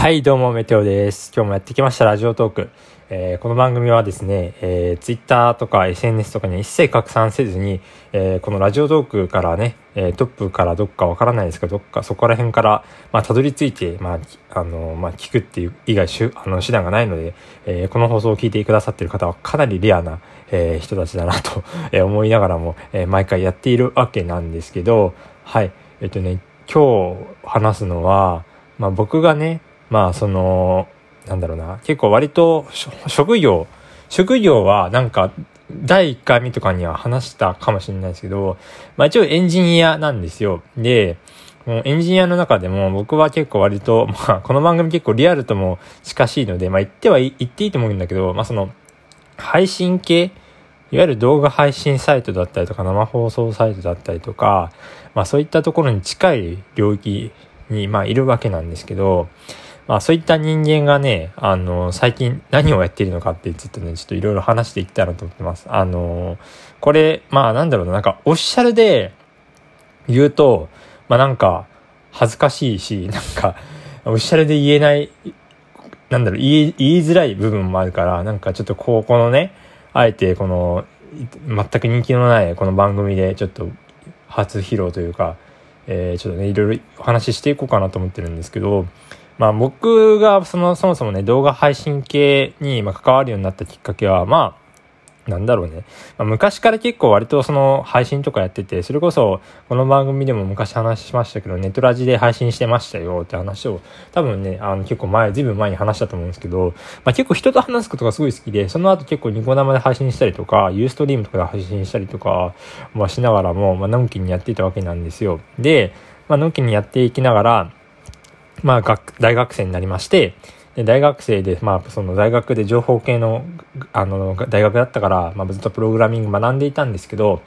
はい、どうも、メテオです。今日もやってきました、ラジオトーク。えーこの番組はですね、えー、Twitter とか SNS とかに一切拡散せずに、えーこのラジオトークからね、えトップからどっかわからないですけど、どっかそこら辺から、まあ、たどり着いて、まあ、あの、まあ、聞くっていう以外しゅ、あの、手段がないので、えーこの放送を聞いてくださってる方はかなりレアな、え人たちだなと、え思いながらも、え毎回やっているわけなんですけど、はい、えっとね、今日話すのは、まあ、僕がね、まあそのなんだろうな結構割と職業職業はなんか第1回目とかには話したかもしれないですけど、まあ一応エンジニアなんですよ。で、もうエンジニアの中でも僕は結構割と、まあこの番組結構リアルとも近しいので、まあ言っては言っていいと思うんだけど、まあその配信系、いわゆる動画配信サイトだったりとか生放送サイトだったりとか、まあそういったところに近い領域にまあいるわけなんですけど、まあそういった人間がね、あの、最近何をやっているのかってちょっとね、ちょっといろいろ話していったらと思ってます。あの、これ、まあなんだろうな、なんかオフィシャルで言うと、まあなんか恥ずかしいし、なんかオフィシャルで言えない、なんだろう、言い、言いづらい部分もあるから、なんかちょっとこう、このね、あえてこの、全く人気のないこの番組でちょっと初披露というか、えーちょっとね、いろいろお話ししていこうかなと思ってるんですけど、まあ僕がその、そもそもね、動画配信系に関わるようになったきっかけは、まあ、なんだろうね。まあ、昔から結構割とその配信とかやってて、それこそこの番組でも昔話しましたけど、ネットラジで配信してましたよって話を多分ね、あの結構前、ずいぶん前に話したと思うんですけど、まあ結構人と話すことがすごい好きで、その後結構ニコ生で配信したりとか、ユーストリームとかで配信したりとか、まあしながらも、まあのんきにやっていたわけなんですよ。で、まあのんきにやっていきながら、まあ学、大学生になりまして、で大学生で、まあ、その大学で情報系の、あの、大学だったから、まあ、ずっとプログラミング学んでいたんですけど、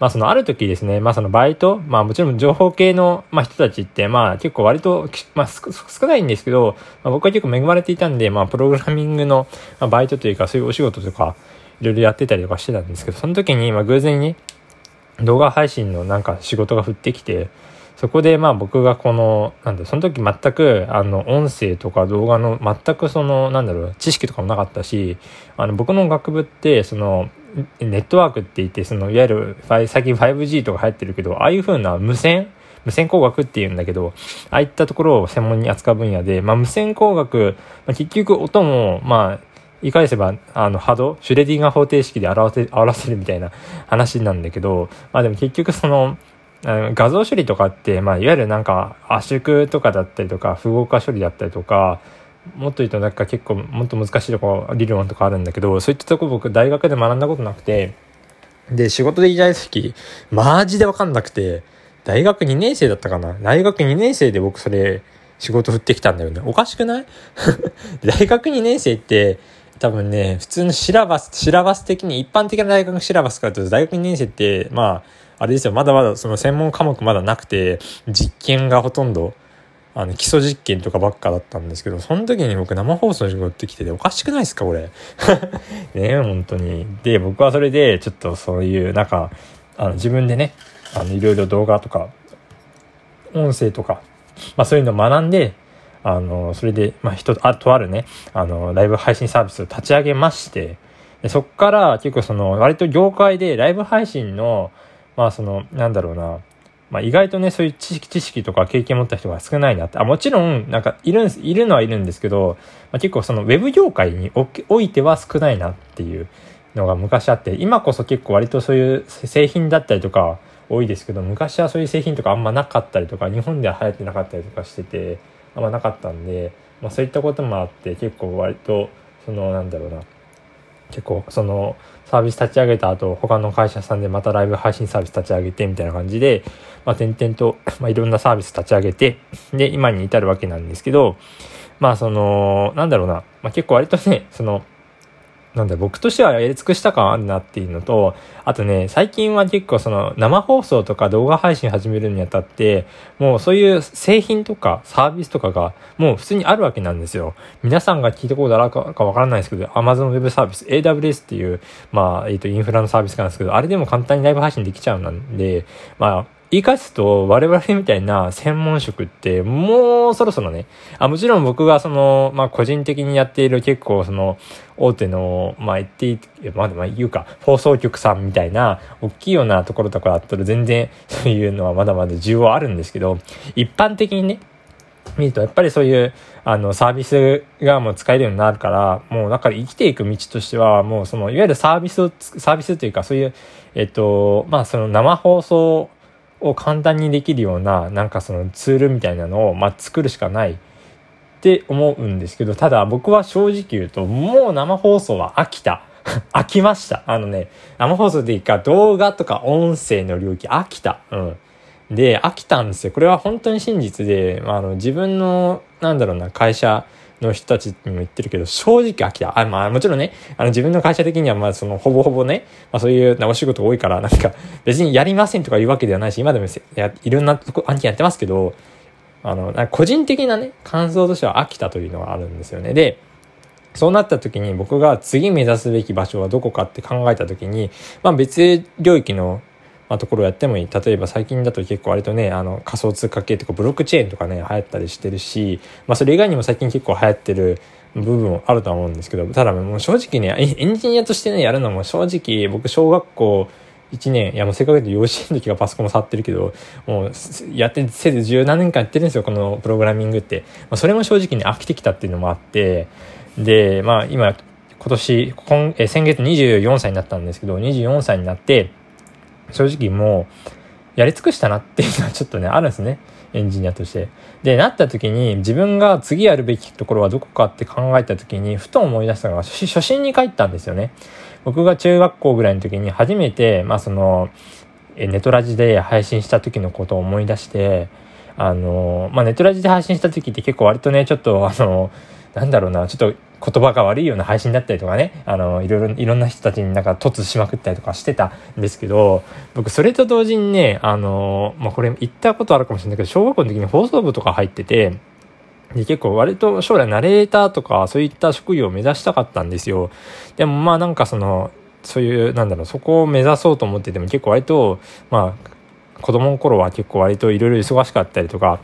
まあ、そのある時ですね、まあ、そのバイト、まあ、もちろん情報系の、まあ、人たちって、まあ、結構割と、まあ、少少ないんですけど、まあ、僕は結構恵まれていたんで、まあ、プログラミングの、まあ、バイトというか、そういうお仕事とか、いろいろやってたりとかしてたんですけど、その時に、まあ、偶然に、動画配信のなんか仕事が降ってきて、そこでまあ僕がこの、なんだ、その時全く、あの、音声とか動画の全くその、なんだろう、知識とかもなかったし、あの、僕の学部って、その、ネットワークって言って、その、いわゆる、最近 5G とか流行ってるけど、ああいう風な無線無線工学って言うんだけど、ああいったところを専門に扱う分野で、まあ無線工学、まあ、結局音も、まあ、言い返せば、あの、波動、シュレディンガー方程式で表せ、表せるみたいな話なんだけど、まあでも結局その、あの画像処理とかって、まあ、いわゆるなんか圧縮とかだったりとか、符号化処理だったりとか、もっと言うとなんか結構もっと難しいとこ、理論とかあるんだけど、そういったとこ僕大学で学んだことなくて、で、仕事で行きたい時、マジでわかんなくて、大学2年生だったかな？大学2年生で僕それ、仕事振ってきたんだよね。おかしくない？大学2年生って、多分ね、普通のシラバス、シラバス的に、一般的な大学のシラバスからというと、大学2年生って、まあ、あれですよ、まだまだその専門科目まだなくて、実験がほとんど、あの、基礎実験とかばっかだったんですけど、その時に僕生放送の仕事ってきてて、おかしくないですか、これ。ね、本当に。で、僕はそれで、ちょっとそういう、なんか、あの、自分でね、あの、いろいろ動画とか、音声とか、まあそういうのを学んで、あの、それで、まあ人、あとあるね、あの、ライブ配信サービスを立ち上げまして、でそっから結構その、割と業界でライブ配信の、まあその、なんだろうな、まあ意外とね、そういう知識知識とか経験持った人が少ないなって、あ、もちろん、なんか、いるんす、いるのはいるんですけど、まあ、結構その、ウェブ業界におおいては少ないなっていうのが昔あって、今こそ結構割とそういう製品だったりとか、多いですけど昔はそういう製品とかあんまなかったりとか日本では流行ってなかったりとかしててあんまなかったんで、まあ、そういったこともあって結構割とそのなんだろうな。結構そのサービス立ち上げた後他の会社さんでまたライブ配信サービス立ち上げてみたいな感じで、まあ、点々と、まあ、いろんなサービス立ち上げてで今に至るわけなんですけどまあそのなんだろうな、まあ、結構割とねそのなんだ僕としてはやり尽くした感あるなっていうのと、あとね、最近は結構その生放送とか動画配信始めるにあたって、もうそういう製品とかサービスとかがもう普通にあるわけなんですよ。皆さんが聞いたことあるかわからないですけど、Amazon Web サービス、AWS っていう、まあ、えっ、と、インフラのサービスなんですけど、あれでも簡単にライブ配信できちゃうなんで、まあ、言い返すと、我々みたいな専門職って、もうそろそろね、あ、もちろん僕がその、まあ個人的にやっている結構その、大手の、まあ言っていい、まあまあ言うか、放送局さんみたいな、大きいようなところとかだったら全然そういうのはまだまだ需要あるんですけど、一般的にね、見るとやっぱりそういうあのサービスがもう使えるようになるからもうだから生きていく道としてはもうそのいわゆるサービスをサービスというかそういうえっとまあその生放送を簡単にできるようななんかそのツールみたいなのをまあ作るしかないって思うんですけどただ僕は正直言うともう生放送は飽きた。飽きました。あのね、生放送でいいか動画とか音声の領域飽きた。うん。で、飽きたんですよ。これは本当に真実で、あの、自分の、なんだろうな、会社の人たちにも言ってるけど、正直飽きた。あ、まあもちろんね、あの自分の会社的にはまあそのほぼほぼね、まあそういうお仕事多いから、なんか別にやりませんとか言うわけではないし、今でもやいろんなとこ案件やってますけど、あの、個人的なね、感想としては飽きたというのがあるんですよね。で、そうなった時に僕が次目指すべき場所はどこかって考えた時に、まあ別領域のまあ、ところをやってもいい。例えば最近だと結構割とね、あの仮想通貨系とかブロックチェーンとかね、流行ったりしてるし、まあそれ以外にも最近結構流行ってる部分もあるとは思うんですけど、ただもう正直ね、エンジニアとしてね、やるのも正直僕小学校1年、いやもうせっかくで幼稚園の時はパソコンも触ってるけど、もうやってせず十何年間やってるんですよ、このプログラミングって。まあ、それも正直に飽きてきたっていうのもあって、で、まあ今、今年、今え先月24歳になったんですけど、24歳になって、正直もう、やり尽くしたなっていうのはちょっとね、あるんですね。エンジニアとして。で、なった時に自分が次やるべきところはどこかって考えた時に、ふと思い出したのが初心に帰ったんですよね。僕が中学校ぐらいの時に初めて、まあその、ネトラジで配信した時のことを思い出して、あの、まあネトラジで配信した時って結構割とね、ちょっとあの、なんだろうな、ちょっと言葉が悪いような配信だったりとかね、あの、いろいろ、いろんな人たちになんか突しまくったりとかしてたんですけど、僕それと同時にね、あの、まあ、これ言ったことあるかもしれないけど、小学校の時に放送部とか入ってて、で結構割と将来ナレーターとかそういった職業を目指したかったんですよ。でもまあなんかその、そういう、なんだろう、そこを目指そうと思ってても結構割と、まあ、子供の頃は結構割といろいろ忙しかったりとか、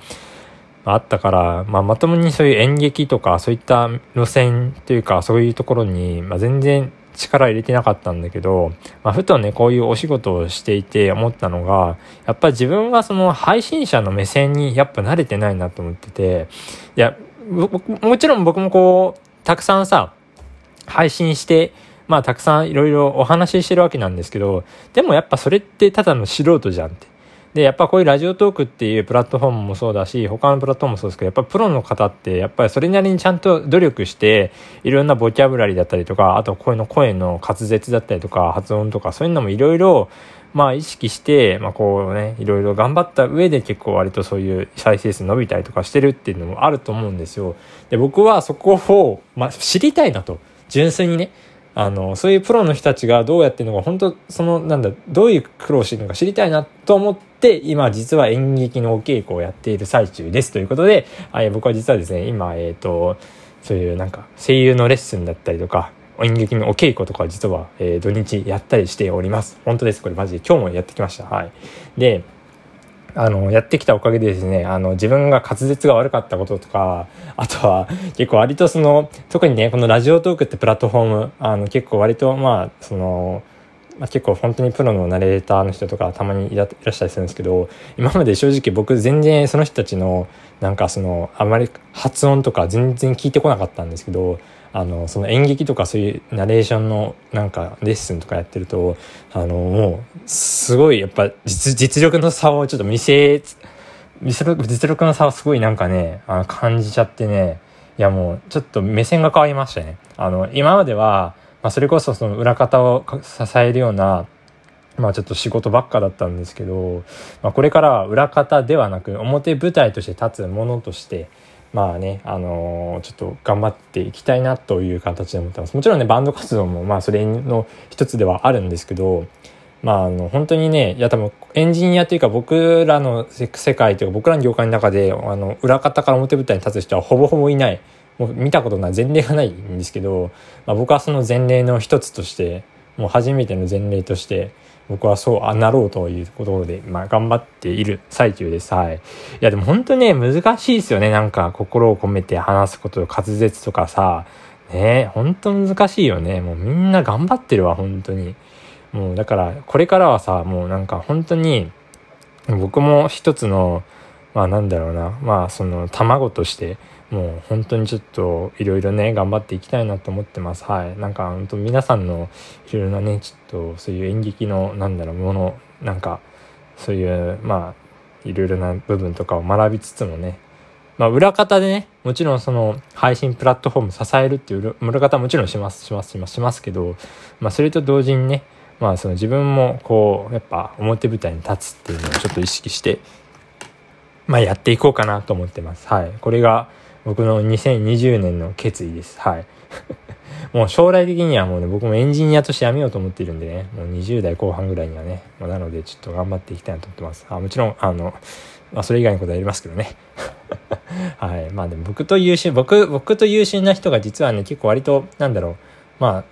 あったから、まあ、まともにそういう演劇とかそういった路線というかそういうところに、まあ、全然力入れてなかったんだけど、まあ、ふとね、こういうお仕事をしていて思ったのが、やっぱ自分はその配信者の目線にやっぱ慣れてないなと思ってて、いや、もちろん僕もこう、たくさんさ、配信して、まあたくさんいろいろお話ししてるわけなんですけど、でもやっぱそれってただの素人じゃんって。で、やっぱこういうラジオトークっていうプラットフォームもそうだし、他のプラットフォームもそうですけど、やっぱプロの方って、やっぱりそれなりにちゃんと努力して、いろんなボキャブラリーだったりとか、あと声の声の滑舌だったりとか、発音とか、そういうのもいろいろ、まあ意識して、まあこうね、いろいろ頑張った上で結構割とそういう再生数伸びたりとかしてるっていうのもあると思うんですよ。で、僕はそこを、まあ知りたいなと。純粋にね。あの、そういうプロの人たちがどうやってるのか、本当その、なんだ、どういう苦労してるのか知りたいなと思って、今実は演劇のお稽古をやっている最中ですということで、はい、僕は実はですね、今、えっ、ー、と、そういうなんか声優のレッスンだったりとか、演劇のお稽古とか実は、えー、土日やったりしております。本当です。これマジで今日もやってきました。はい。で、あの、やってきたおかげでですね、あの、自分が滑舌が悪かったこととか、あとは、結構割とその、特にね、このラジオトークってプラットフォーム、あの、結構割と、まあ、その、まあ、結構本当にプロのナレーターの人とかたまにいらっしゃりするんですけど、今まで正直僕全然その人たちの、なんかその、あまり発音とか全然聞いてこなかったんですけど、あのその演劇とかそういうナレーションのなんかレッスンとかやってるとあのもうすごいやっぱ実実力の差をちょっと見せ実力の差をすごいなんかねあの感じちゃってねいやもうちょっと目線が変わりましたね。あの今までは、まあ、それこそその裏方を支えるようなまあちょっと仕事ばっかだったんですけど、まあ、これからは裏方ではなく表舞台として立つものとしてまあね、あのー、ちょっと頑張っていきたいなという形で思ってます。もちろんね、バンド活動もまあそれの一つではあるんですけど、まああの、本当にね、いや多分エンジニアというか僕らの世界というか僕らの業界の中で、あの、裏方から表舞台に立つ人はほぼほぼいない。もう見たことない前例がないんですけど、まあ、僕はその前例の一つとして、もう初めての前例として僕はそうあなろうということで、まあ、頑張っている最中です。はい。いや、でも本当ね、難しいですよね。なんか、心を込めて話すこと、滑舌とかさ、ね本当難しいよね。もうみんな頑張ってるわ、本当に。もうだから、これからはさ、もうなんか本当に、僕も一つの、まあなんだろうな、まあその卵として、もう本当にちょっといろいろね頑張っていきたいなと思ってます。はい。なんか本当皆さんのいろいろなねちょっとそういう演劇のなんだろうものなんかそういうまあいろいろな部分とかを学びつつもね。まあ裏方でねもちろんその配信プラットフォーム支えるっていう裏方もちろんしますしますしますしますけどまあそれと同時にねまあその自分もこうやっぱ表舞台に立つっていうのをちょっと意識してまあやっていこうかなと思ってます。はい。これが僕の2020年の決意です。はい。もう将来的にはもうね、僕もエンジニアとして辞めようと思っているんでね、もう20代後半ぐらいにはね、まあ、なのでちょっと頑張っていきたいなと思ってます。あもちろん、あの、まあ、それ以外のことはやりますけどね。はい。まあでも僕と優秀、僕、僕と優秀な人が実はね、結構割と、なんだろう、まあ、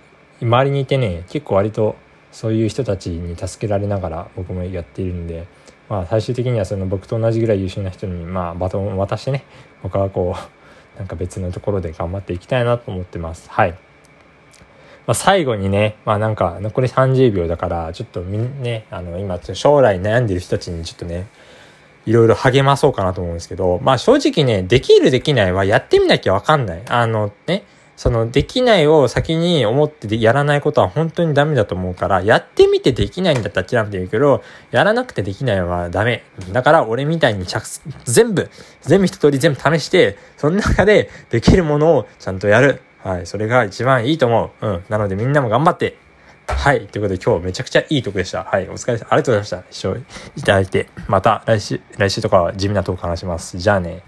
周りにいてね、結構割とそういう人たちに助けられながら僕もやっているんで、まあ最終的にはその僕と同じぐらい優秀な人に、まあバトンを渡してね、僕はこう、なんか別のところで頑張っていきたいなと思ってます。はい。まあ、最後にね、まあなんか残り30秒だから、ちょっとみんね、あの今将来悩んでる人たちにちょっとね、いろいろ励まそうかなと思うんですけど、まあ正直ね、できるできないはやってみなきゃわかんない。あのね、そのできないを先に思ってやらないことは本当にダメだと思うから、やってみてできないんだったら諦めていいけど、やらなくてできないはダメ。だから俺みたいに着全部、全部一通り全部試して、その中でできるものをちゃんとやる。はい。それが一番いいと思う。うん。なのでみんなも頑張って。はい。ということで今日めちゃくちゃいいとこでした。はい。お疲れ様。ありがとうございました。視聴いただいて。また来週、来週とかは地味なトーク話します。じゃあね。